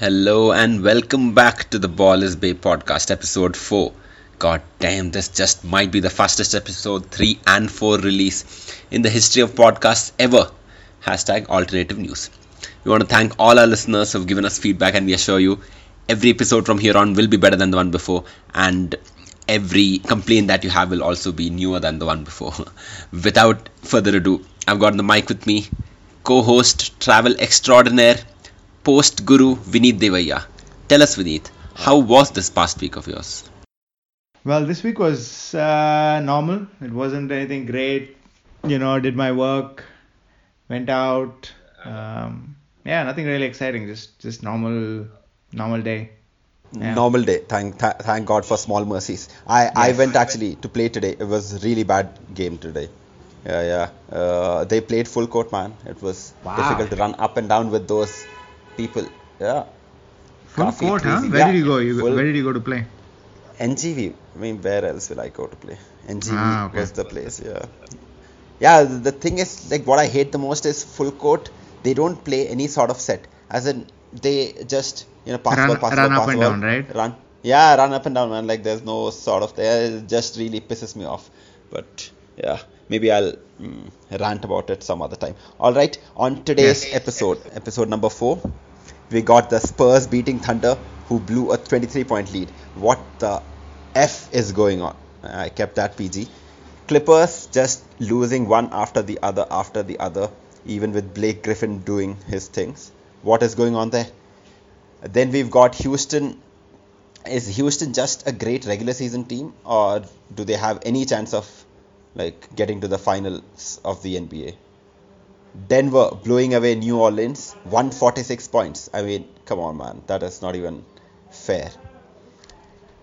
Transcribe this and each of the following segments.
Hello and welcome back to the Ball is Bay podcast, episode 4. God damn, this just might be the fastest episode 3 and 4 release in the history of podcasts ever. Hashtag alternative news. We want to thank all our listeners who have given us feedback, and we assure you every episode from here on will be better than the one before, and every complaint that you have will also be newer than the one before. Without further ado, I've got the mic with me, co host, travel extraordinaire, post guru Vineet Devaya. Tell us, Vineet, how was this past week of yours? Well, this week was uh, normal. It wasn't anything great. You know, did my work, went out. Um, yeah, nothing really exciting. Just just normal normal day. Yeah. Normal day. Thank th- thank God for small mercies. I, I went actually to play today. It was really bad game today. Yeah, yeah. Uh, they played full court, man. It was Wow. difficult to run up and down with those people. Yeah. Full Coffee, court, huh? Where Yeah, did you go? You, full- where did you go to play? NGV. I mean, where else will I go to play? NGV Ah, okay. was the place. Yeah. Yeah. The, thing is, like, what I hate the most is full court. They don't play any sort of set. As in, they just you know pass Run- ball, pass run ball, up pass and ball, down, right? Run. Yeah, run up and down, man. Like there's no sort of there. It just really pisses me off. But yeah, maybe I'll mm, rant about it some other time. All right. On today's episode, episode number four, we got the Spurs beating Thunder, who blew a 23-point lead. What the f is going on? I kept that PG. Clippers just losing one after the other after the other, even with Blake Griffin doing his things. What is going on there? Then we've got Houston. Is Houston just a great regular season team, or do they have any chance of like getting to the finals of the NBA? Denver blowing away New Orleans, 146 points. I mean, come on, man, that is not even fair.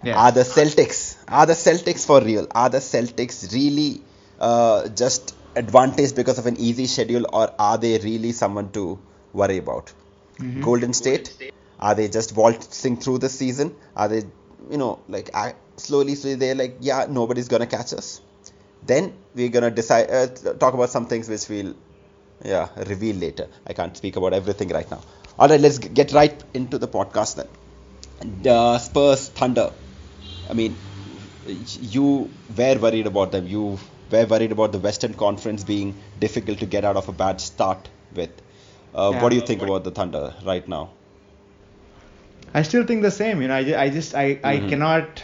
Yeah. Are the Celtics are the Celtics for real? Are the Celtics really uh, just advantaged because of an easy schedule, or are they really someone to worry about? Golden State, are they just waltzing through the season? Are they, you know, like I, slowly, slowly they're like, yeah, nobody's gonna catch us. Then we're gonna decide, uh, talk about some things which we'll, yeah, reveal later. I can't speak about everything right now. All right, let's get right into the podcast then. The Spurs Thunder. I mean, you were worried about them. You were worried about the Western Conference being difficult to get out of a bad start with. Uh, Yeah. What do you think about the Thunder right now? I still think the same. You know, I, I just I, I Mhm. cannot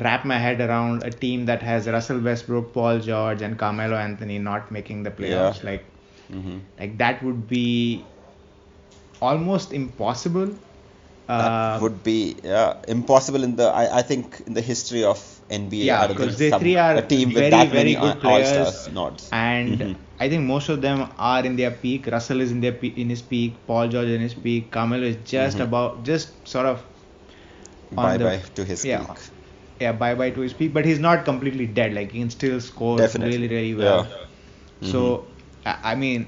wrap my head around a team that has Russell Westbrook, Paul George, and Carmelo Anthony not making the playoffs. Yeah. Like hmm like that would be almost impossible. That Uh, would be yeah, impossible in the I, I think in the history of NBA. Yeah, because they some- three are a team with very, that very many good players. nods. and Mhm. I think most of them are in their peak. Russell is in their pe- in his peak. Paul George in his peak. Carmelo is just Mhm. about just sort of Bye the- bye to his yeah. peak. yeah bye bye to his peak. But he's not completely dead. Like he can still score Definitely. really really well. Yeah. Mm-hmm. So I, I mean.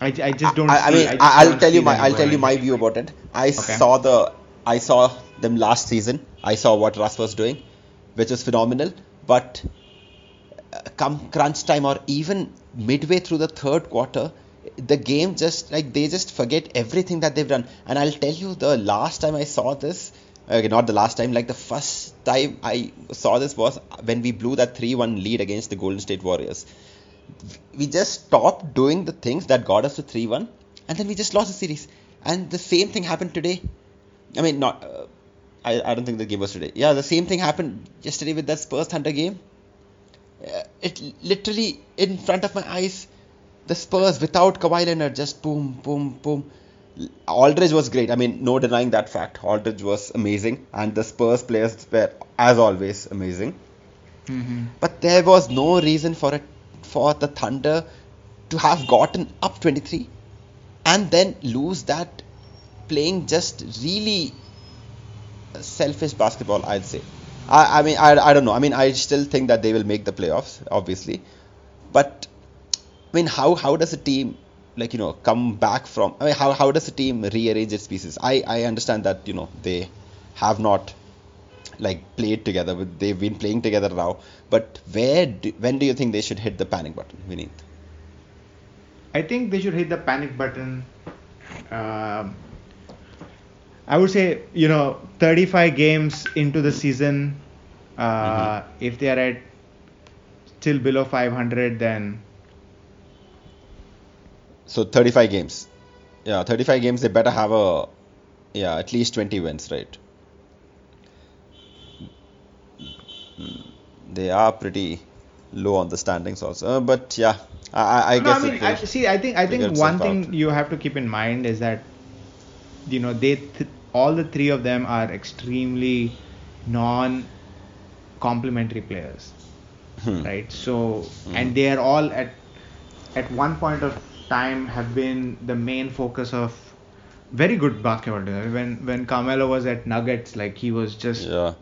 I, I just don't. I, I see- mean, just I, will tell you my I'll tell you my view about it. I saw the I saw them last season. I saw what Russ was doing, which was phenomenal. But uh, come crunch time or even midway through the third quarter, the game just like they just forget everything that they've done. And I'll tell you, the last time I saw this, okay, not the last time, like the first time I saw this was when we blew that 3-1 lead against the Golden State Warriors we just stopped doing the things that got us to 3-1 and then we just lost the series and the same thing happened today i mean not uh, I, I don't think the game was today yeah the same thing happened yesterday with that spurs thunder game uh, it literally in front of my eyes the spurs without Kawhi Leonard just boom boom boom Aldridge was great. I mean, no denying that fact. Aldridge was amazing, and the Spurs players were, as always, amazing. Mhm. But there was no reason for it for the Thunder to have gotten up 23 and then lose that playing just really selfish basketball, I'd say. I, I mean, I, I don't know. I mean, I still think that they will make the playoffs, obviously. But, I mean, how, how does a team, like, you know, come back from. I mean, how, how does a team rearrange its pieces? I, I understand that, you know, they have not like played together but they've been playing together now but where do, when do you think they should hit the panic button Vineet I think they should hit the panic button um, I would say you know 35 games into the season, uh, mm-hmm. if they are at still below 500, then so 35 games. Yeah, 35 games. They better have a yeah at least 20 wins, right? They are pretty low on the standings also, uh, but yeah, I, I no, guess. I mean, I, see, I think I think one thing out. you have to keep in mind is that you know they th- all the three of them are extremely non complementary players hmm. right so hmm. and they are all at at one point of time have been the main focus of very good basketball when when Carmelo was at Nuggets like he was just yeah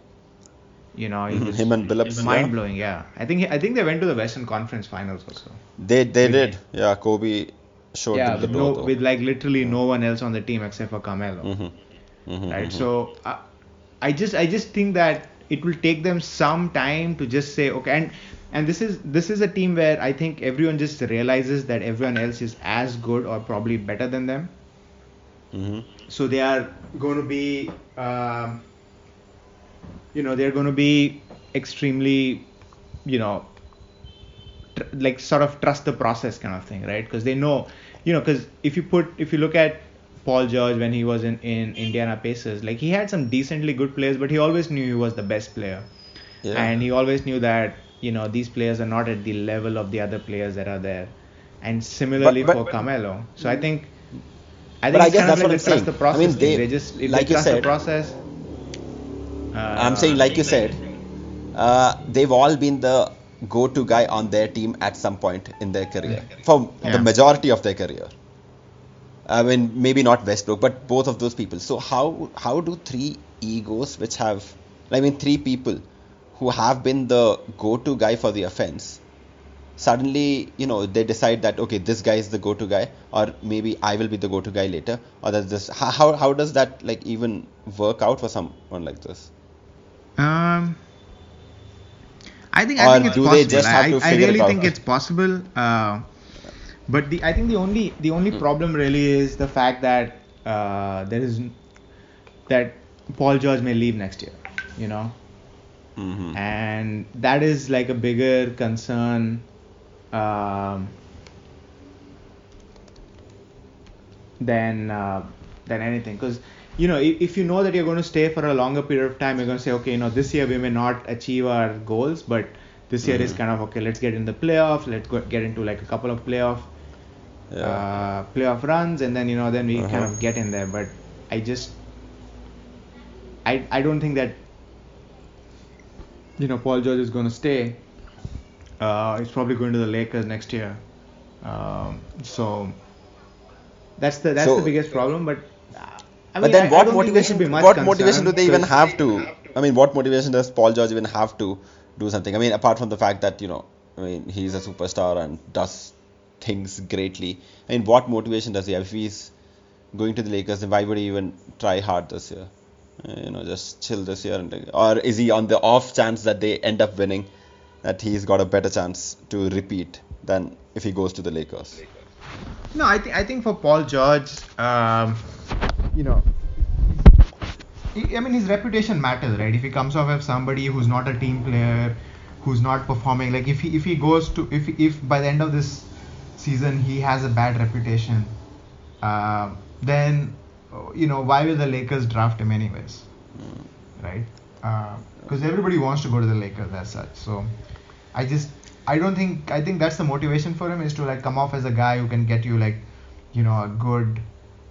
you know him and Billups mind blowing yeah. I think I think they went to the Western Conference Finals also they they did yeah Kobe showed yeah with, no, with like literally no one else on the team except for Carmelo mm-hmm. Mm-hmm, right? Mm-hmm. So uh, I just I just think that it will take them some time to just say okay and and this is this is a team where I think everyone just realizes that everyone else is as good or probably better than them. Mm-hmm. So they are going to be, um, you know, they're going to be extremely, you know, tr- like sort of trust the process kind of thing, right? Because they know, you know, because if you put if you look at Paul George when he was in, in Indiana Pacers. Like he had some decently good players, but he always knew he was the best player. Yeah. And he always knew that, you know, these players are not at the level of the other players that are there. And similarly but, but, for Carmelo. So I mm. think I think but I guess that's like what I'm saying. I mean, they, they just if like they you said, the process. Uh, I'm saying, like you said, uh, they've all been the go-to guy on their team at some point in their career for yeah. the majority of their career. I mean, maybe not Westbrook, but both of those people. So how how do three egos, which have, I mean, three people who have been the go-to guy for the offense, suddenly you know they decide that okay, this guy is the go-to guy, or maybe I will be the go-to guy later, or that this how how does that like even work out for someone like this? Um. I think I think it's possible. I, I really think it's possible. Uh, but the I think the only the only mm. problem really is the fact that uh, there is that Paul George may leave next year, you know, mm-hmm. and that is like a bigger concern. Um, than uh, than anything because you know if, if you know that you're going to stay for a longer period of time you're going to say okay you know this year we may not achieve our goals but this year mm-hmm. is kind of okay let's get in the playoffs let's go, get into like a couple of playoff yeah. uh, playoff runs, and then you know then we uh-huh. kind of get in there. But I just I I don't think that you know Paul George is going to stay. Uh, he's probably going to the Lakers next year. Um, so that's the that's so, the biggest problem. But I mean, but then, I, what I motivation? What motivation do they even have to? I mean, what motivation does Paul George even have to do something? I mean, apart from the fact that you know, I mean, he's a superstar and does things greatly. I mean, what motivation does he have? If he's going to the Lakers, then why would he even try hard this year? Uh, you know, just chill this year, and, or is he on the off chance that they end up winning, that he's got a better chance to repeat than if he goes to the Lakers? No, I think I think for Paul George, um, you know, I mean his reputation matters, right? If he comes off as somebody who's not a team player, who's not performing, like if he if he goes to if if by the end of this season he has a bad reputation, uh, then you know why will the Lakers draft him anyways, right? Because uh, everybody wants to go to the Lakers as such. So I just I don't think I think that's the motivation for him is to like come off as a guy who can get you like you know a good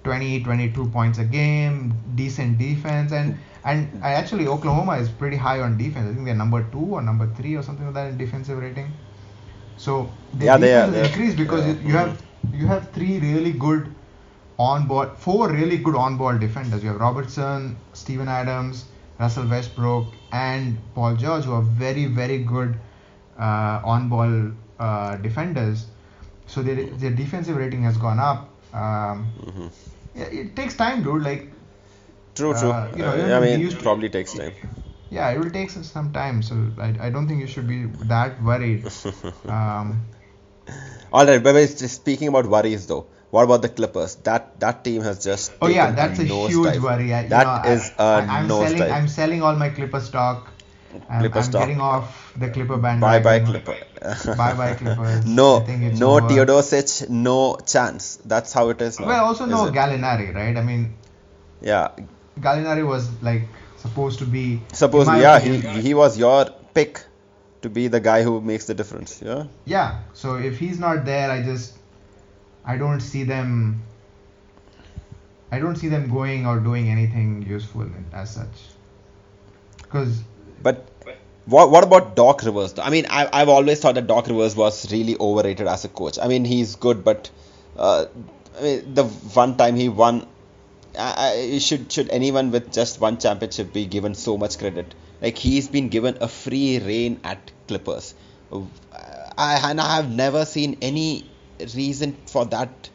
20 22 points a game decent defense and and actually Oklahoma is pretty high on defense I think they're number 2 or number 3 or something like that in defensive rating so the yeah, they are, increase because yeah. you have you have three really good on ball, four really good on ball defenders. You have Robertson, Steven Adams, Russell Westbrook, and Paul George, who are very very good uh, on ball uh, defenders. So their their defensive rating has gone up. Um, mm-hmm. Yeah, it takes time, dude. Like true, true. Uh, you know, uh, I mean, it probably takes time yeah it will take some time so i, I don't think you should be that worried um, all right but speaking about worries though what about the Clippers? That that team has just Oh yeah, that's a, huge dive. worry. I, you That know, is I, a I'm selling. dive. I'm selling all my Clipper stock. I'm, Clipper I'm stock. getting off the Clipper band. Bye bye Clipper. Bye bye Clippers. no, I think it's no over. Teodosic, no chance. That's how it is now. Well, also no? Gallinari, right? I mean, Yeah, Gallinari was like supposed to be. my yeah, he he was your pick to be the guy who makes the difference. Yeah. Yeah. So if he's not there, I just I don't see them. I don't see them going or doing anything useful as such. Because But what what about Doc Rivers? I mean, I I've always thought that Doc Rivers was really overrated as a coach. I mean, he's good, but uh, I mean, the one time he won, I, I, should should anyone with just one championship be given so much credit? Like he's been given a free reign at Clippers. I I have never seen any reason for that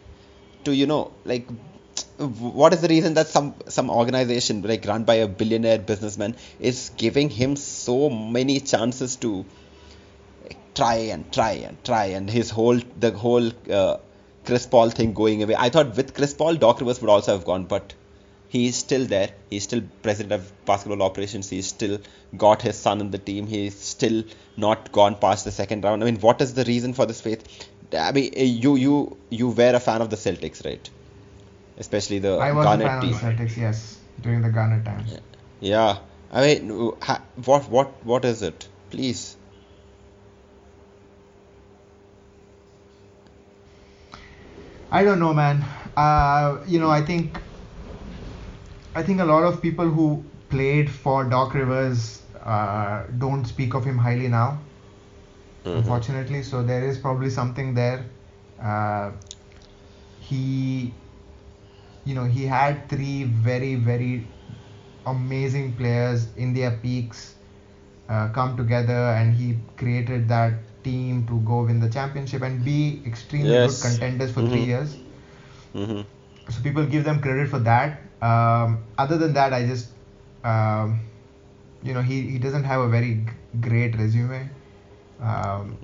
to you know like what is the reason that some some organization like run by a billionaire businessman is giving him so many chances to try and try and try and his whole the whole uh, Chris Paul thing going away. I thought with Chris Paul, Doc Rivers would also have gone, but he's still there. He's still president of basketball operations. He's still got his son in the team. He's still not gone past the second round. I mean, what is the reason for this faith? I mean, you you you were a fan of the Celtics, right? Especially the I was Garnett a fan of Celtics, yes, during the Garnett times. Yeah. I mean, what what what is it? Please. I don't know, man. Uh, you know, I think I think a lot of people who played for Doc Rivers uh, don't speak of him highly now, Mhm. unfortunately. So there is probably something there. Uh, he, you know, he had three very very amazing players in their peaks uh, come together, and he created that team to go win the championship and be extremely Yes. good contenders for three Mhm. years. hmm So people give them credit for that. Um, other than that, I just, um, you know, he, he doesn't have a very g- great resume. Um,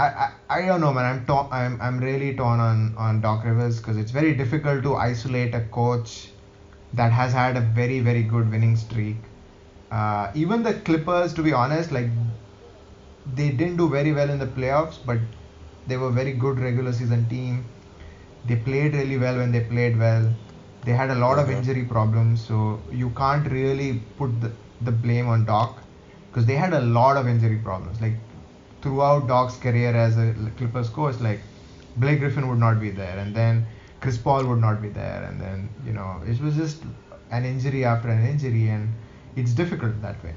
I, I, I don't know, man. I'm torn. I'm, I'm really torn on on Doc Rivers because it's very difficult to isolate a coach that has had a very very good winning streak. Uh, even the Clippers, to be honest, like they didn't do very well in the playoffs, but they were a very good regular season team. They played really well when they played well. They had a lot of injury problems, so you can't really put the, the blame on Doc because they had a lot of injury problems. Like throughout Doc's career as a Clippers coach, like Blake Griffin would not be there, and then Chris Paul would not be there, and then you know it was just an injury after an injury, and it's difficult that way.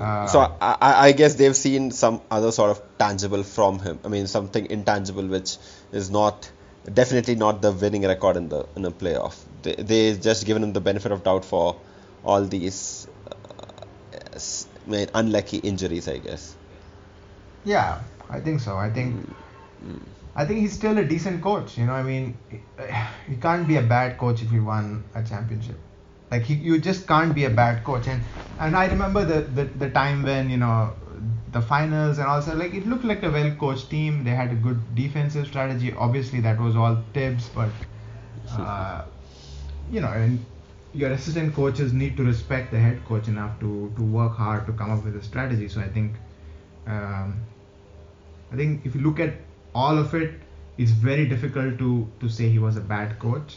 Uh, So I, I guess they've seen some other sort of tangible from him. I mean, something intangible which is not definitely not the winning record in the in a playoff. They they just given him the benefit of doubt for all these uh, unlucky injuries, I guess. Yeah, I think so. I think I think he's still a decent coach. You know, I mean, he can't be a bad coach if he won a championship. Like he, you just can't be a bad coach. And and I remember the the, the time when you know the finals and also like it looked like a well coached team. They had a good defensive strategy. Obviously, that was all tips, but uh, you know, and your assistant coaches need to respect the head coach enough to to work hard to come up with a strategy. So I think. Um, I think if you look at all of it, it's very difficult to to say he was a bad coach.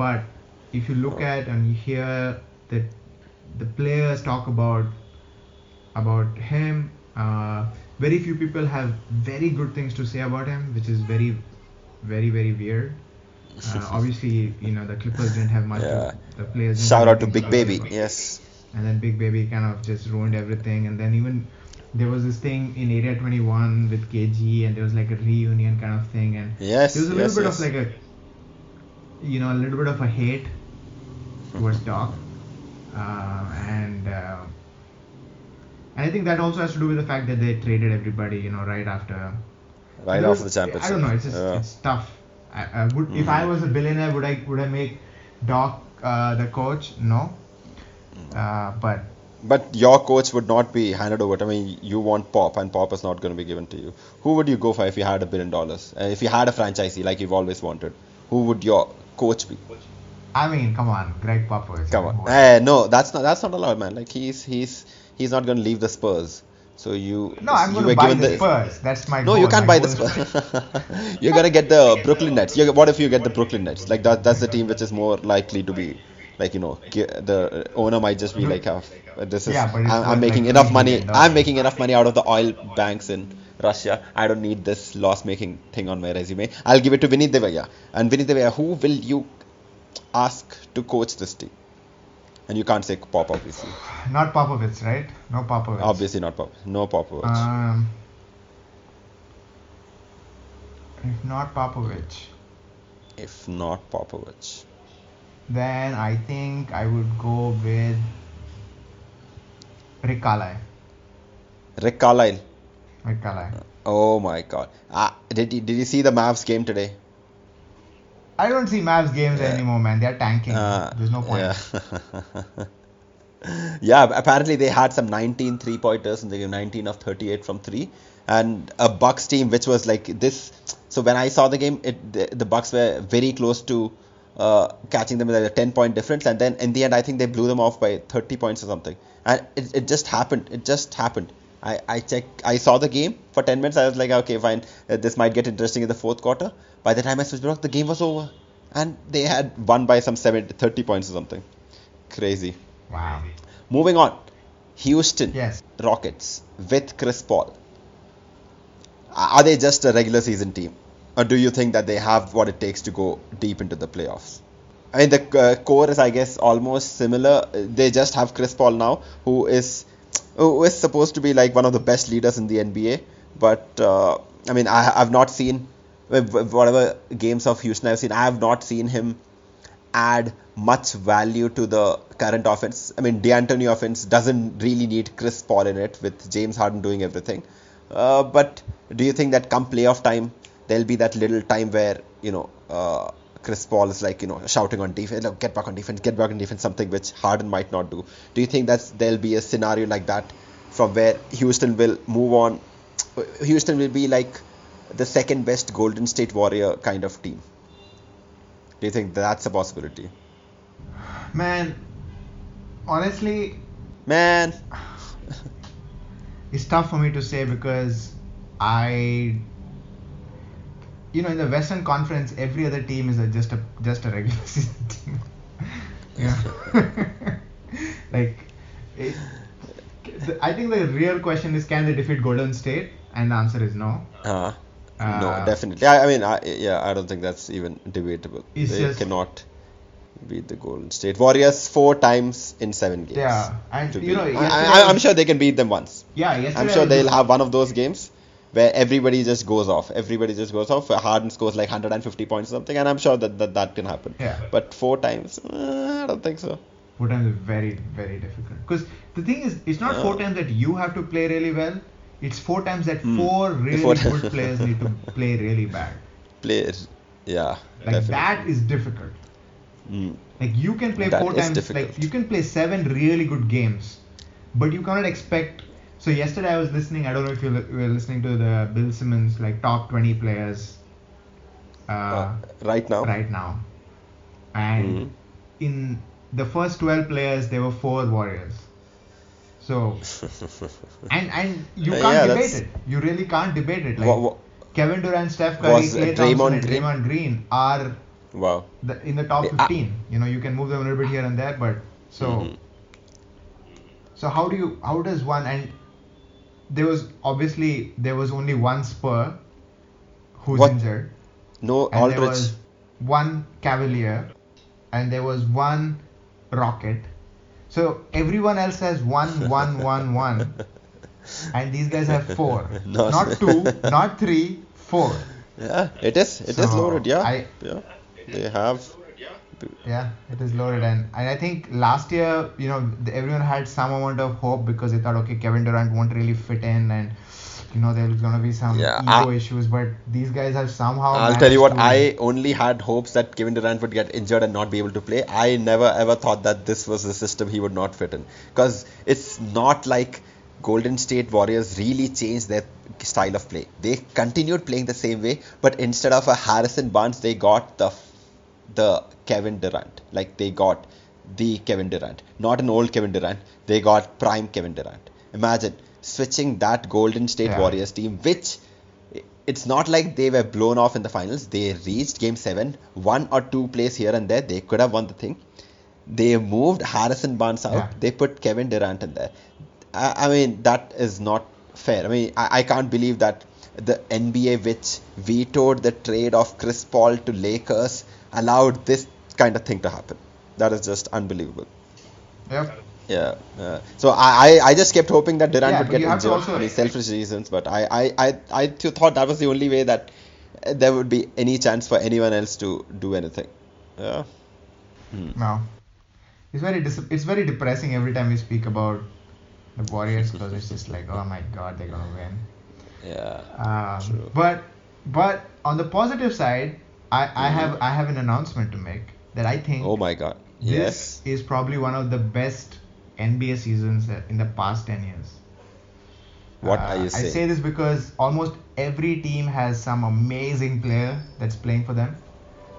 But if you look at and you hear that the players talk about about him, uh, very few people have very good things to say about him, which is very, very, very weird. Uh, obviously, you know the Clippers didn't have much. Yeah. To, the players. Shout out to Big Baby. Yes. and then Big Baby kind of just ruined everything. And then even there was this thing in Area 21 with KG, and there was like a reunion kind of thing, and Yes. there was a little yes, bit yes. of like a, you know, a little bit of a hate towards Doc, uh, and uh, and I think that also has to do with the fact that they traded everybody, you know, right after. right after the championship. I don't know. It's just Yeah. it's tough. I, I would if I Mhm. was a billionaire, would I would I make Doc uh, the coach? No. Uh, but But your coach would not be handed over. I mean, you want Pop, and Pop is not going to be given to you. Who would you go for if you had a billion dollars? Uh, if you had a franchisee like you've always wanted, who would your coach be? I mean, come on, Gregg Popovich. Come on. Uh, no, that's not that's not allowed, man. Like he's he's he's not going to leave the Spurs. So you no, I'm going to buy the Spurs. That's my no. Goal. You can't my buy the Spurs. You're gonna get the Brooklyn Nets. you what if you get the Brooklyn Nets? Like that that's the team which is more likely to be like you know the owner might just be like uh, this is yeah, I'm, I'm, making like enough money i'm making enough money. out of the oil banks in russia. I don't need this loss making thing on my resume. I'll give it to vinit devaya and vinit devaya who will you ask to coach this team? And you can't say pop obviously. Not popovich right? No popovich. Obviously not pop no popovich. Um, if not popovich. If not popovich then I think I would go with Rick Carlisle. Rick Carlisle. Rick Carlisle. Oh my God! Ah, did you, did you see the Mavs game today? I don't see Mavs games yeah. anymore, man. They're tanking. Uh, There's no point. Yeah. yeah, apparently they had some 19 three pointers and they gave 19 of 38 from three, and a Bucks team which was like this. So when I saw the game, it the, the Bucks were very close to uh, catching them with a 10 point difference and then in the end i think they blew them off by 30 points or something. And it, it just happened. It just happened. I, I checked i saw the game for 10 minutes. I was like okay fine. Uh, this might get interesting in the fourth quarter. By the time i switched back the game was over. And they had won by some 70, 30 points or something. Crazy. Wow. Moving on. Houston yes. Rockets with chris paul. Are they just a regular season team or do you think that they have what it takes to go deep into the playoffs? I mean, the uh, core is, I guess, almost similar. They just have Chris Paul now, who is who is supposed to be like one of the best leaders in the NBA. But uh, I mean, I have not seen whatever games of Houston I've seen. I have not seen him add much value to the current offense. I mean, D'Antoni offense doesn't really need Chris Paul in it with James Harden doing everything. Uh, but do you think that come playoff time, there'll be that little time where you know uh, Chris Paul is like you know shouting on defense, Look, get back on defense, get back on defense, something which Harden might not do. Do you think that there'll be a scenario like that from where Houston will move on? Houston will be like the second best Golden State Warrior kind of team. Do you think that's a possibility? Man, honestly, man, it's tough for me to say because I you know in the Western Conference, every other team is a, just a just a regular season team. yeah, like it, I think the real question is can they defeat Golden State, and the answer is no. Uh, uh no, definitely. I, I mean, I, yeah, I don't think that's even debatable. They cannot beat the Golden State Warriors four times in seven games. Yeah, and you know, I, am sure they can beat them once. Yeah, I'm sure they'll have one of those games where everybody just goes off. Everybody just goes off. Harden scores like 150 points or something, and I'm sure that that, that can happen. Yeah. But four times, uh, I don't think so. Four times is very very difficult because the thing is, it's not uh, four times that you have to play really well. It's four times that mm, four really four good players need to play really bad. Players, yeah. Like definitely. that is difficult. Mm. Like you can play that four times. Difficult. Like you can play seven really good games, but you cannot expect so yesterday I was listening. I don't know if you were listening to the Bill Simmons like top 20 players. Uh, uh, right now. Right now, and mm-hmm. in the first 12 players, there were four Warriors. So, and and you can't yeah, debate it. You really can't debate it. Like what, what, Kevin Durant, Steph Curry, Klay Thompson, and Draymond Green are wow the, in the top 15. you know, you can move them a little bit here and there, but so. Mm-hmm. So how do you how does one and there was obviously there was only one Spur who's what? injured. No, and Aldridge. There was one Cavalier, and there was one Rocket. So everyone else has one, one, one, one, and these guys have four. No. Not two, not three, four. Yeah, it is. It so is loaded. Yeah, I, yeah. They have yeah, it is loaded, and, and I think last year, you know, everyone had some amount of hope because they thought, okay, Kevin Durant won't really fit in, and you know there's gonna be some Yeah, ego I- issues, but these guys have somehow. I'll tell you what, I only had hopes that Kevin Durant would get injured and not be able to play. I never ever thought that this was the system he would not fit in. Because it's not like Golden State Warriors really changed their style of play. They continued playing the same way, but instead of a Harrison Barnes, they got the the Kevin Durant. Like they got the Kevin Durant, not an old Kevin Durant. They got prime Kevin Durant. Imagine switching that Golden State Yeah. Warriors team, which it's not like they were blown off in the finals. They reached game seven, one or two plays here and there. They could have won the thing. They moved Harrison Barnes out. Yeah. They put Kevin Durant in there. I, I mean, that is not fair. I mean, I, I can't believe that the NBA, which vetoed the trade of Chris Paul to Lakers, allowed this kind of thing to happen. That is just unbelievable. Yep. Yeah. Uh, so I, I, I just kept hoping that Durant Yeah, would get injured also- for selfish reasons, but I, I, I, I thought that was the only way that uh, there would be any chance for anyone else to do anything. Yeah. No. It's very dis- it's very depressing every time you speak about the Warriors because it's just like oh my god they're gonna win. Yeah. Um, True. But but on the positive side, I, I Mhm. have I have an announcement to make that I think Oh my God. this Yes. is probably one of the best NBA seasons in the past ten years. What Uh, are you saying? I say this because almost every team has some amazing player that's playing for them.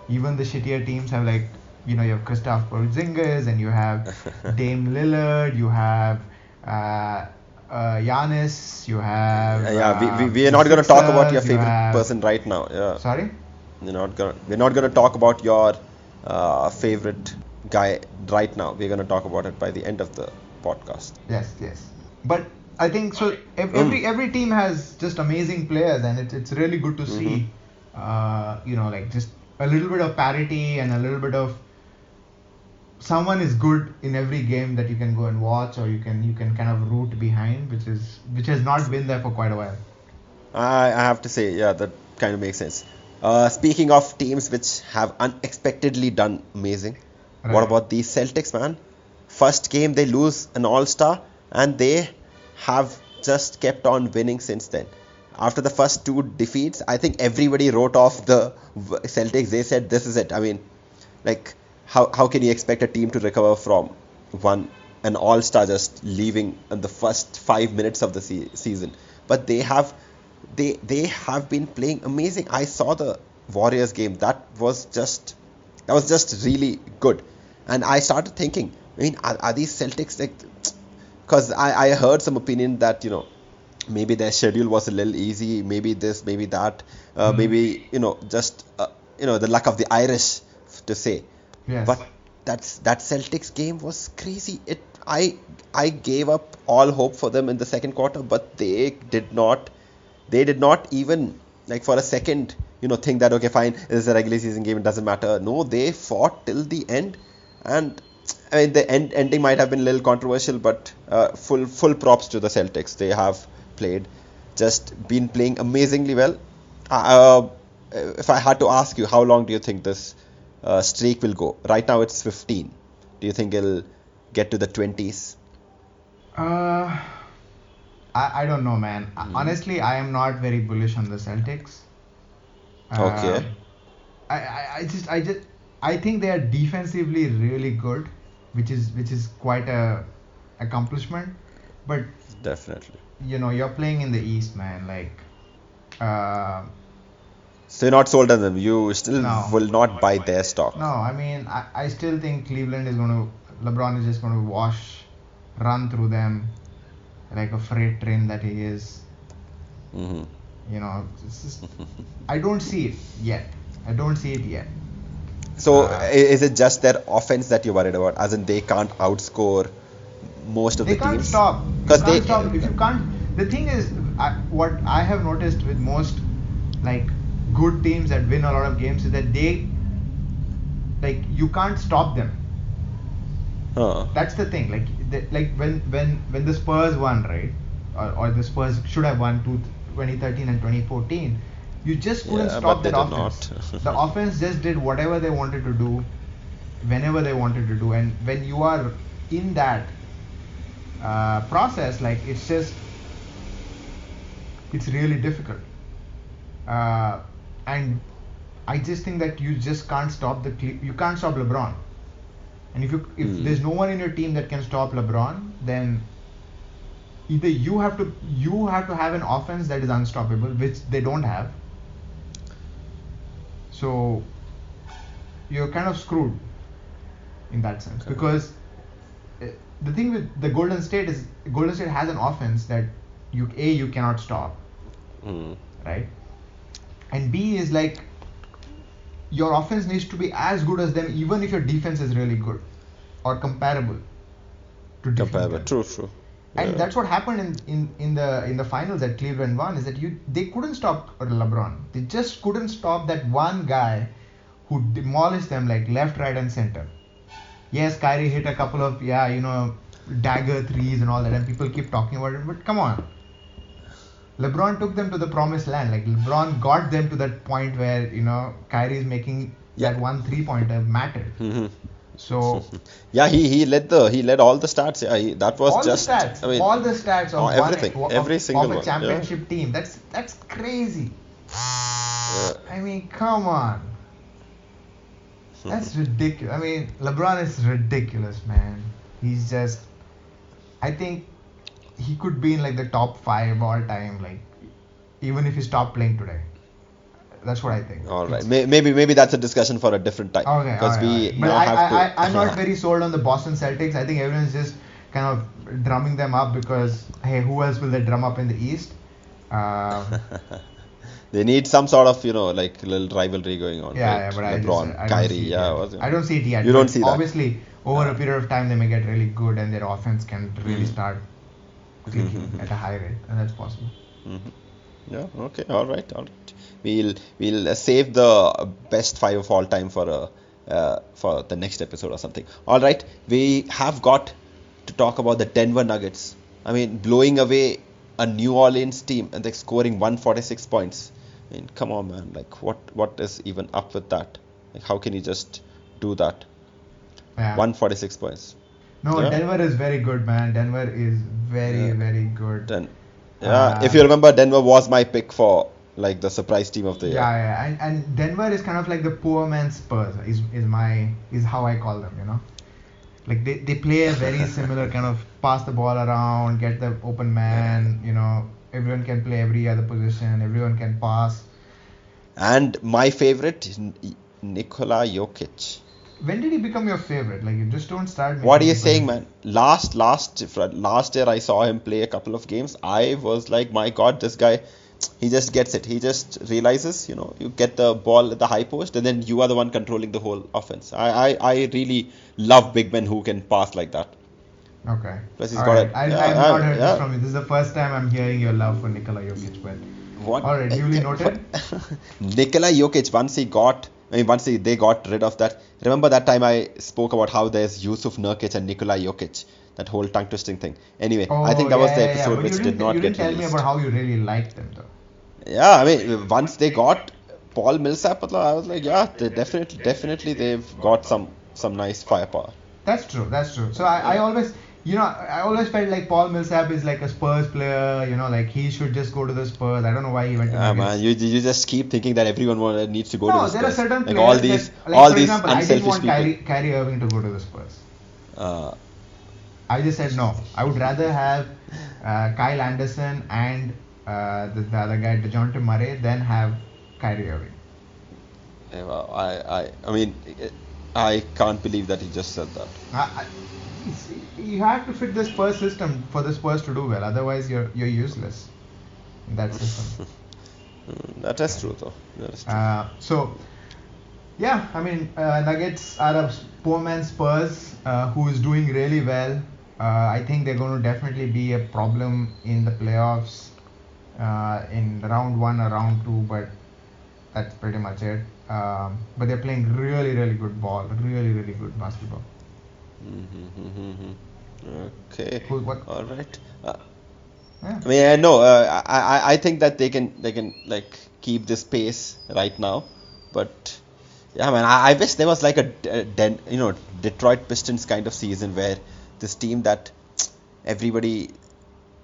Even the shittier teams have like, you know, you have Kristaps Porzingis and you have Dame Lillard, you have uh, uh, Giannis, you have. Yeah, yeah, uh, we, we, we are not going to talk about your Sixers, you favorite have- person right now. Yeah. Sorry. We're not gonna we're not gonna talk about your uh, favorite guy right now. We're gonna talk about it by the end of the podcast. Yes, yes. But I think so. Mm. Every every team has just amazing players, and it's it's really good to see. Uh, you know, like just a little bit of parity and a little bit of someone is good in every game that you can go and watch, or you can you can kind of root behind, which is which has not been there for quite a while. I, I have to say, yeah, that kind of makes sense. Uh, speaking of teams which have unexpectedly done amazing, what about the Celtics, man? First game they lose an All Star, and they have just kept on winning since then. After the first two defeats, I think everybody wrote off the Celtics. They said this is it. I mean, like how how can you expect a team to recover from one an All Star just leaving in the first five minutes of the se- season? But they have they they have been playing amazing. I saw the Warriors game. That was just that was just really good. And I started thinking, I mean, are, are these Celtics like? Because I, I heard some opinion that you know maybe their schedule was a little easy, maybe this, maybe that, uh, Mhm. maybe you know just uh, you know the luck of the Irish to say. Yes. But that's that Celtics game was crazy. It I I gave up all hope for them in the second quarter, but they did not they did not even like for a second you know think that okay fine this is a regular season game it doesn't matter. No, they fought till the end, and I mean the end ending might have been a little controversial, but uh, full full props to the Celtics. They have played just been playing amazingly well. Uh, if I had to ask you, how long do you think this uh, streak will go? Right now it's 15. Do you think it'll get to the 20s? Uh, I, I don't know, man. Hmm. Honestly, I am not very bullish on the Celtics. Okay. Um, I, I, I just I just I think they are defensively really good, which is which is quite a accomplishment. But Definitely. you know you're playing in the East, man. Like, uh, So you're not sold on them. You still No. will not buy their stock. no, I mean I, I still think Cleveland is going to LeBron is just going to wash, run through them, like a freight train that he is. hmm You know, just, I don't see it yet. I don't see it yet. So Uh, is it just their offense that you're worried about? As in they can't outscore most of the teams. they the can't stop. You 'Cause can't they- stop. If you can't, the thing is, I, what I have noticed with most like good teams that win a lot of games is that they like you can't stop them. Huh. That's the thing. Like like when when when the Spurs won, right? Or, or the Spurs should have won two, 2013 and 2014. You just couldn't Yeah, stop that offense. the offense just did whatever they wanted to do, whenever they wanted to do, and when you are in that uh, process, like it's just it's really difficult. Uh, and I just think that you just can't stop the you can't stop LeBron. And if you if Hmm. there's no one in your team that can stop LeBron, then either you have to you have to have an offense that is unstoppable, which they don't have. So you're kind of screwed in that sense Okay. because uh, the thing with the Golden State is Golden State has an offense that you a you cannot stop, Mm. right? And B is like your offense needs to be as good as them, even if your defense is really good or comparable to Comparable. them. True, true. And Yeah. that's what happened in, in, in the in the finals that Cleveland won is that you they couldn't stop LeBron. They just couldn't stop that one guy who demolished them like left, right, and center. Yes, Kyrie hit a couple of yeah you know dagger threes and all that, and people keep talking about it. But come on, LeBron took them to the promised land. Like LeBron got them to that point where you know Kyrie is making Yeah. that one three pointer mattered. Mhm. So Yeah, he he led the he led all the stats. Yeah, he, that was all just the stats, I mean all the stats of oh, one, everything, of, every single of a one, yeah. championship team. That's that's crazy. yeah. I mean, come on. That's ridiculous. I mean, LeBron is ridiculous, man. He's just. I think he could be in like the top five all time, like even if he stopped playing today. That's what I think. all right. It's- maybe maybe that's a discussion for a different time. Okay, because alright, we alright. But I, have I, to. I, I'm not very sold on the Boston Celtics. I think everyone's just kind of drumming them up because hey, who else will they drum up in the East? Um, they need some sort of you know like little rivalry going on. yeah, right? yeah, but I just, I don't Kyrie, see it yeah. yet. was it? I don't see it yet. You don't see that. Obviously, over a period of time, they may get really good and their offense can really Mhm. start at a higher rate, and that's possible. Yeah. Okay. All right. All right. We'll we'll uh, save the best five of all time for a uh, for the next episode or something. All right. We have got to talk about the Denver Nuggets. I mean, blowing away a New Orleans team and they're scoring 146 points. I mean, come on, man. Like, what what is even up with that? Like, how can you just do that? Yeah. 146 points. No, yeah. Denver is very good, man. Denver is very, Yeah. very good. Then, yeah. Uh, if you remember, Denver was my pick for like the surprise team of the year. Yeah, yeah, and, and Denver is kind of like the poor man's Spurs. Is is my is how I call them. You know, like they, they play a very similar kind of pass the ball around, get the open man. You know, everyone can play every other position. Everyone can pass. And my favorite, Nikola Jokic. When did he become your favorite? Like you just don't start. What are you saying, man? Last, last, last year I saw him play a couple of games. I was like, my God, this guy, he just gets it. He just realizes, you know, you get the ball at the high post, and then you are the one controlling the whole offense. I, I, I really love big men who can pass like that. Okay. Plus he's All got right. a- I, have yeah, not heard yeah. this from you. This is the first time I'm hearing your love for Nikola Jokic. But What? All right, duly noted. Nikola Jokic, once he got, I mean, once he, they got rid of that. Remember that time I spoke about how there's Yusuf Nurkic and Nikola Jokic, that whole tongue twisting thing. Anyway, I oh, think that oh, was yeah, the yeah, yeah. episode which did not you get didn't tell me about how you really liked them though. Yeah, I mean, once they got Paul Millsap, I was like, yeah, they definitely, definitely, they've got some some nice firepower. That's true. That's true. So I, I always, you know, I always felt like Paul Millsap is like a Spurs player. You know, like he should just go to the Spurs. I don't know why he went to Yeah, Nuggets. man, you you just keep thinking that everyone needs to go no, to the there are Spurs. certain like players all these, that, like all for these example, I didn't want people. Kyrie, Kyrie Irving to go to the Spurs. Uh, I just said no. I would rather have uh, Kyle Anderson and uh, the, the other guy, Dejounte Murray, than have Kyrie Irving. yeah, well, I, I, I mean, I can't believe that he just said that. I, I, you have to fit the Spurs system for the Spurs to do well. Otherwise, you're you're useless in that system. Mm, That is true, though. That is true. Uh, so, yeah, I mean, uh, Nuggets are a poor man Spurs uh, who is doing really well. Uh, I think they're going to definitely be a problem in the playoffs uh, in round one or round two, but that's pretty much it. Um, but they're playing really, really good ball, really, really good basketball. Mm-hmm. Okay. What- All right. Uh, Yeah. I mean, I know. Uh, I, I I think that they can they can like keep this pace right now, but yeah, man, I, I wish there was like a Den, you know Detroit Pistons kind of season where this team that everybody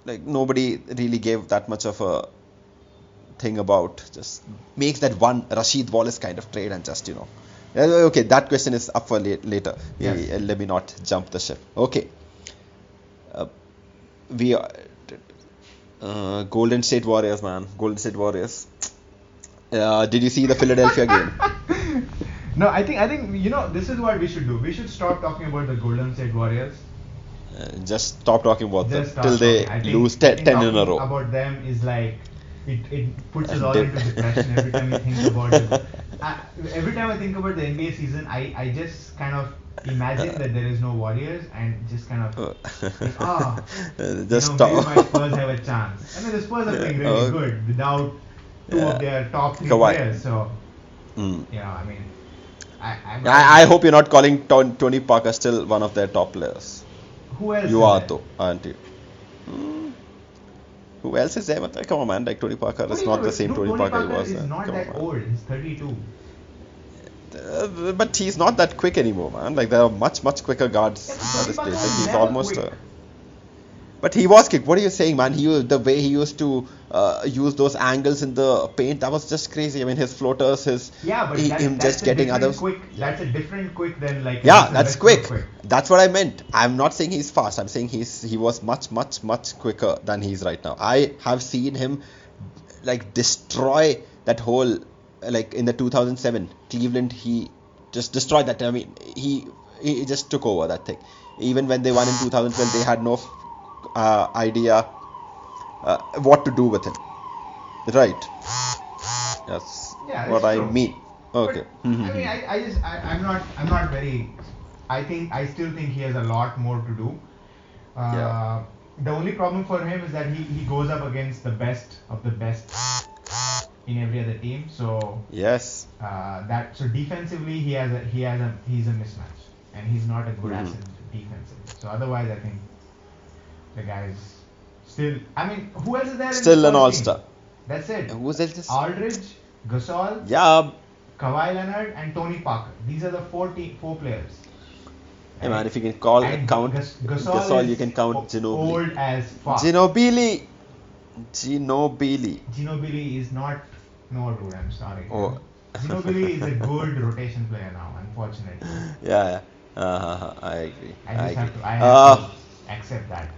like nobody really gave that much of a thing about just makes that one Rasheed Wallace kind of trade and just you know. Uh, Okay, that question is up for la- later. Yes. Uh, Let me not jump the ship. Okay. We are uh, Golden State Warriors, man. Golden State Warriors. Uh, did you see the Philadelphia game? No, I think I think you know this is what we should do. We should stop talking about the Golden State Warriors. Uh, just stop talking about them Just stop till they lose I 10, think 10 in a row. About them is like it, it puts us all into depression every time we think about it. I, every time I think about the NBA season, I, I just kind of imagine that there is no Warriors and just kind of think, ah, Uh, just you know, stop. my Spurs have a chance. I mean, the Spurs are playing really Oh. good without two Yeah. of their top three Kawhi. players. So Mm. you know, I mean, I I, I hope you're not calling Tony Parker still one of their top players. who else? You are though, aren't you? Mm. Who else is there? But, Come on, man. Like Tony Parker is Tony not the same dude, Tony, Parker, he was. is uh, not that on, old. He's 32. Uh, but he's not that quick anymore, man. Like there are much much quicker guards Yeah, at this place. Like, he's almost. Uh, but he was quick. What are you saying, man? He the way he used to uh, use those angles in the paint. That was just crazy. I mean, his floaters, his Yeah, but he- that, him just getting others. Quick, that's a different quick than like. Yeah, that's Westbrook quick. That's what I meant. I'm not saying he's fast. I'm saying he's he was much much much quicker than he's right now. I have seen him like destroy that whole like in the 2007 Cleveland. He just destroyed that. I mean, he he just took over that thing. Even when they won in 2012, they had no uh, idea uh, what to do with him. Right. That's Yeah, what that's I true. mean. But, Okay. I mean, I, I just I, I'm not I'm not very. I think I still think he has a lot more to do. Uh, Yeah. The only problem for him is that he, he goes up against the best of the best in every other team. So yes. uh, that so defensively he has a he has a he's a mismatch and he's not a good Mhm. asset defensively. So otherwise I think the guy's still I mean who else is there? in Still the an all-star. team? That's it. Who's else? Aldridge, Gasol, Yeah, Kawhi Leonard, and Tony Parker. These are the four te- four players. Hey man, if you can call And count Gas- Gasol, Gasol, you can count o- Ginobili. Old as fuck. Ginobili. Ginobili. Ginobili is not. No, dude, I'm sorry. Oh. Ginobili is a good rotation player now, unfortunately. Yeah, yeah. Uh-huh, I agree. I just agree. have to. I have Uh, to accept that.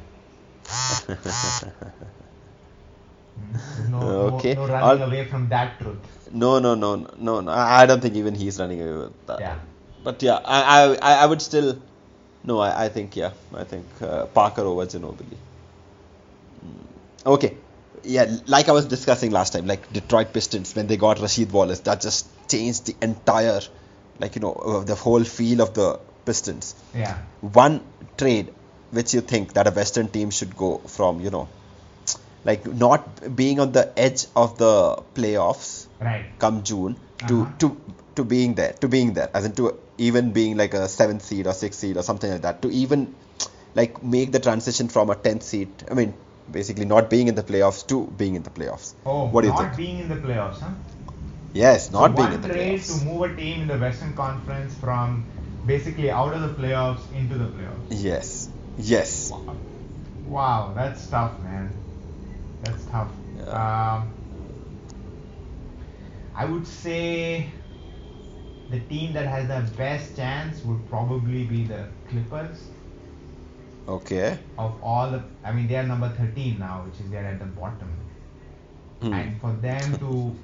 No, Okay. no, no running I'll- away from that truth. no, no, no, no, no. I don't think even he's running away with that. Yeah. But yeah, I, I, I would still. No, I, I think yeah, I think uh, Parker over Ginobili. Mm, Okay, yeah, like I was discussing last time, like Detroit Pistons when they got Rasheed Wallace, that just changed the entire, like you know, the whole feel of the Pistons. Yeah. One trade which you think that a Western team should go from, you know, like not being on the edge of the playoffs Right. come June to Uh-huh. to to being there, to being there, as in to even being like a seventh seed or sixth seed or something like that, to even like make the transition from a tenth seed. I mean, basically not being in the playoffs to being in the playoffs. Oh, what do you not think? being in the playoffs, huh? Yes, not so being in the playoffs. to move a team in the Western Conference from basically out of the playoffs into the playoffs. Yes, yes. Wow, that's tough, man. That's tough. Yeah. Um, I would say the team that has the best chance would probably be the Clippers. Okay. Of all the, I mean, they are number 13 now, which is they're at the bottom. Hmm. And for them to,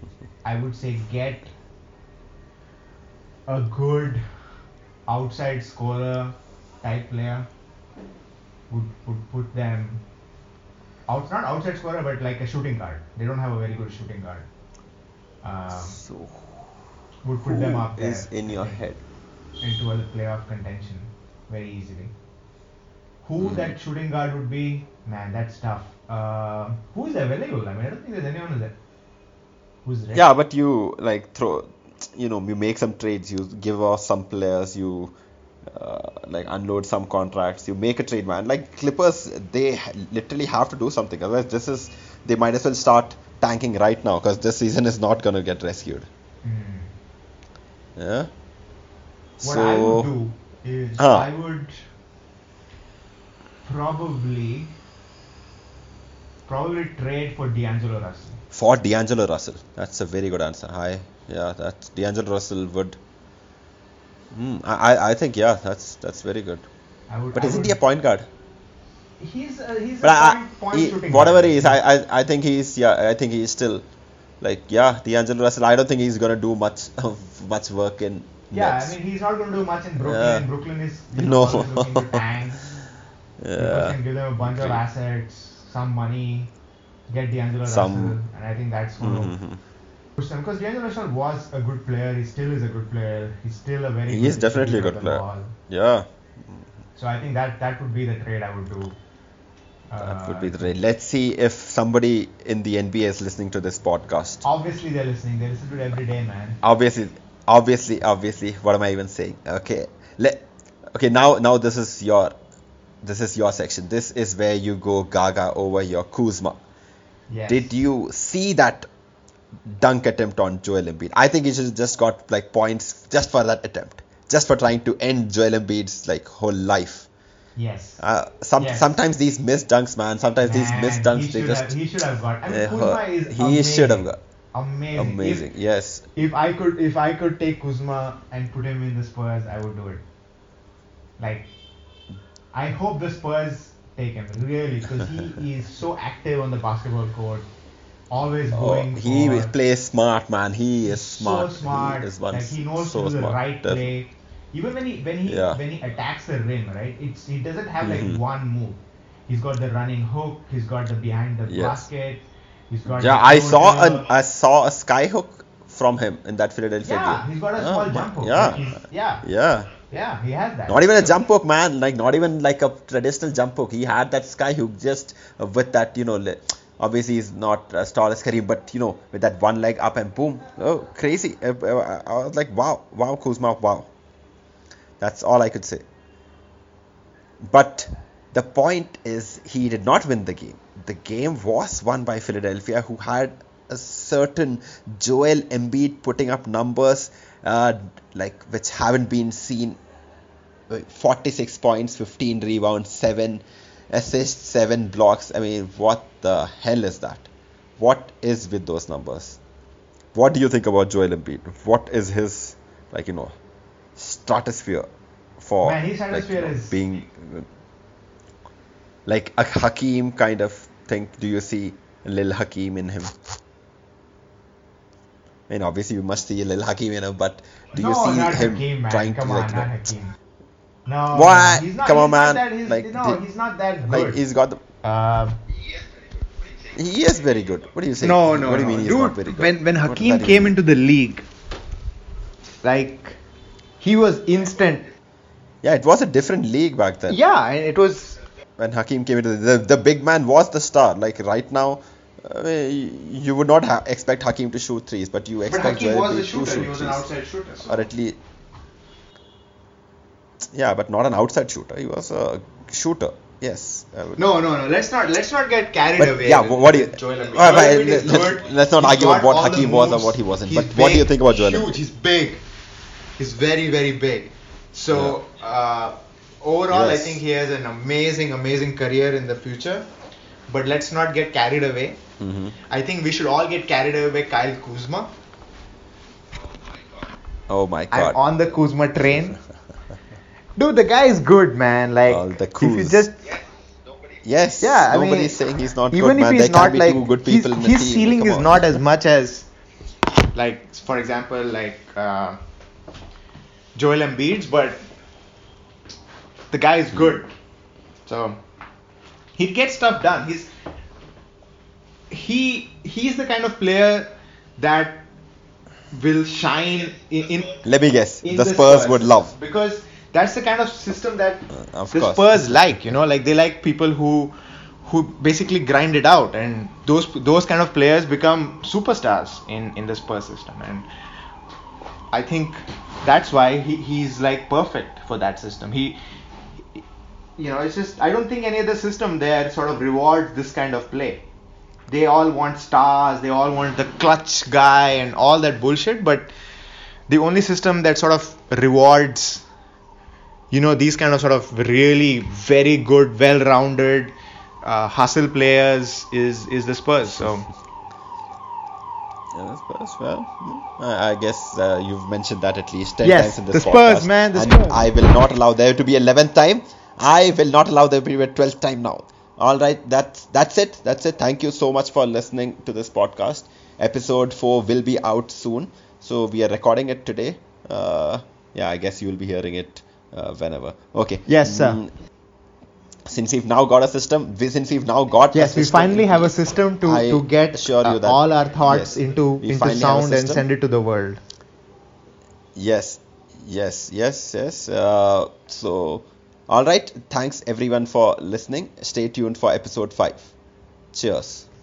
I would say, get a good outside scorer type player would, would put them out not outside scorer but like a shooting guard. They don't have a very good shooting guard. Um, So would put them up there in your head? into a playoff contention very easily. Who Hmm. that shooting guard would be? Man, that's tough. Uh, who is available? I mean, I don't think there's anyone there. Who's ready. Yeah, but you like throw, you know, you make some trades, you give off some players, you uh, like unload some contracts, you make a trade, man. Like Clippers, they literally have to do something. Otherwise, this is they might as well start tanking right now because this season is not gonna get rescued. Hmm. Yeah. What so I would do is Huh. I would probably probably trade for D'Angelo Russell. For D'Angelo Russell, that's a very good answer. hi yeah, that D'Angelo Russell would. Hmm, I I think yeah, that's that's very good. Would, but isn't would, he a point guard? He's a, he's but a I, point, point he, shooting whatever guard. he is, I, I I think he's yeah, I think he's still like yeah, D'Angelo Russell. I don't think he's gonna do much much work in. Yeah, Nets. I mean he's not gonna do much in Brooklyn. Yeah. Brooklyn is no. looking to tank. yeah. can give them a bunch of assets, some money, get D'Angelo some, Russell, and I think that's going mm-hmm. Because D'Angelo Russell was a good player. He still is a good player. He's still a very. He is definitely a good player. Ball. Yeah. So I think that that would be the trade I would do. That would be the uh, trade. Let's see if somebody in the NBA is listening to this podcast. Obviously, they're listening. They listen to it every day, man. Obviously, obviously, obviously. What am I even saying? Okay. Let. Okay. Now, now this is your, this is your section. This is where you go gaga over your Kuzma. Yes. Did you see that dunk attempt on Joel Embiid? I think he should just got like points just for that attempt, just for trying to end Joel Embiid's like whole life. Yes. Uh, some yes. sometimes these missed dunks, man. Sometimes man, these missed dunks, they just have, he should have got. I mean, Kuzma is he amazing. should have got. Amazing. Amazing. If, yes. If I could, if I could take Kuzma and put him in the Spurs, I would do it. Like, I hope the Spurs take him really because he is so active on the basketball court. Always oh, going. Oh, he plays smart, man. He is smart. So smart. He is like he knows so to do the right play even when he when he yeah. when he attacks the rim, right? It's he doesn't have like mm-hmm. one move. He's got the running hook. He's got the behind the yes. basket. He's got. Yeah, I saw an I saw a sky hook from him in that Philadelphia yeah, game. he's got a oh, small jump hook. Yeah. yeah. Yeah. Yeah, he has that. Not even a jump hook, man. Like not even like a traditional jump hook. He had that sky hook just with that, you know. Obviously, he's not as tall as Kareem, but you know, with that one leg up and boom, oh, crazy! I, I was like, wow, wow, Kuzma, wow. That's all I could say. But the point is, he did not win the game. The game was won by Philadelphia, who had a certain Joel Embiid putting up numbers uh, like which haven't been seen. 46 points, 15 rebounds, 7 assists, 7 blocks. I mean, what the hell is that? What is with those numbers? What do you think about Joel Embiid? What is his, like, you know, stratosphere for Man, his stratosphere like, is being like a Hakeem kind of thing. Do you see Lil Hakeem in him? I mean, obviously you must see Lil Hakeem in him, but do no, you see him trying Come to on, like? Not Hakeem. No, what? He's not, Come on, man. That, like, no, he's not that good. Like he's got the. Uh, he is very good. What do you say? No, no, what do you no. mean he's Dude, not very good? when when Hakeem came into the league, like he was instant. Yeah, it was a different league back then. Yeah, and it was when Hakeem came into the, the, the big man was the star. Like right now, uh, you would not ha- expect Hakeem to shoot threes, but you expect but Hakeem was a shooter. To shoot he was threes. an outside shooter. So. Or at least, yeah, but not an outside shooter. He was a shooter. Yes. No, no, no. Let's not let's not get carried but, away. Yeah. what do you? Joel Embiid. Right, right, let, let's not argue about what Hakeem was or what he wasn't. He's but big, what do you think about Joel? Huge. He's big. He's very very big. So yeah. uh, overall, yes. I think he has an amazing amazing career in the future. But let's not get carried away. Mm-hmm. I think we should all get carried away by Kyle Kuzma. Oh my god. I'm on the Kuzma train. Dude, the guy is good, man. Like, All the if you just Yes. Yeah, I nobody's mean, saying he's not even good, man. if he's there not like good people his, in the his team. ceiling is on. not as much as like for example like uh, Joel Embiid's, but the guy is good. So he gets stuff done. He's he he's the kind of player that will shine in. in Let me guess. in The Spurs would love. because that's the kind of system that Uh, of the course. Spurs like. You know, like they like people who who basically grind it out, and those those kind of players become superstars in in the Spurs system, and I think that's why he, he's like perfect for that system. He you know, it's just I don't think any other system there sort of rewards this kind of play. They all want stars, they all want the clutch guy and all that bullshit, but the only system that sort of rewards you know these kind of sort of really very good well-rounded uh, hustle players is is the Spurs so Yeah, Spurs. Well, I I guess uh, you've mentioned that at least ten Yes, times in this the Spurs, podcast, man, the and Spurs. I will not allow there to be eleventh time. I will not allow there to be a twelfth time now. All right, that's that's it. That's it. Thank you so much for listening to this podcast. Episode four will be out soon, so we are recording it today. Uh, yeah, I guess you will be hearing it uh, whenever. Okay. Yes, sir. Mm, since we've now got a system, we- since we've now got Yes, we finally have a system to, I to get assure you uh, that- all our thoughts yes, into into finally have a sound and send it to the world. Yes, yes, yes, yes. Uh, so, all right. Thanks everyone for listening. Stay tuned for episode 5. Cheers.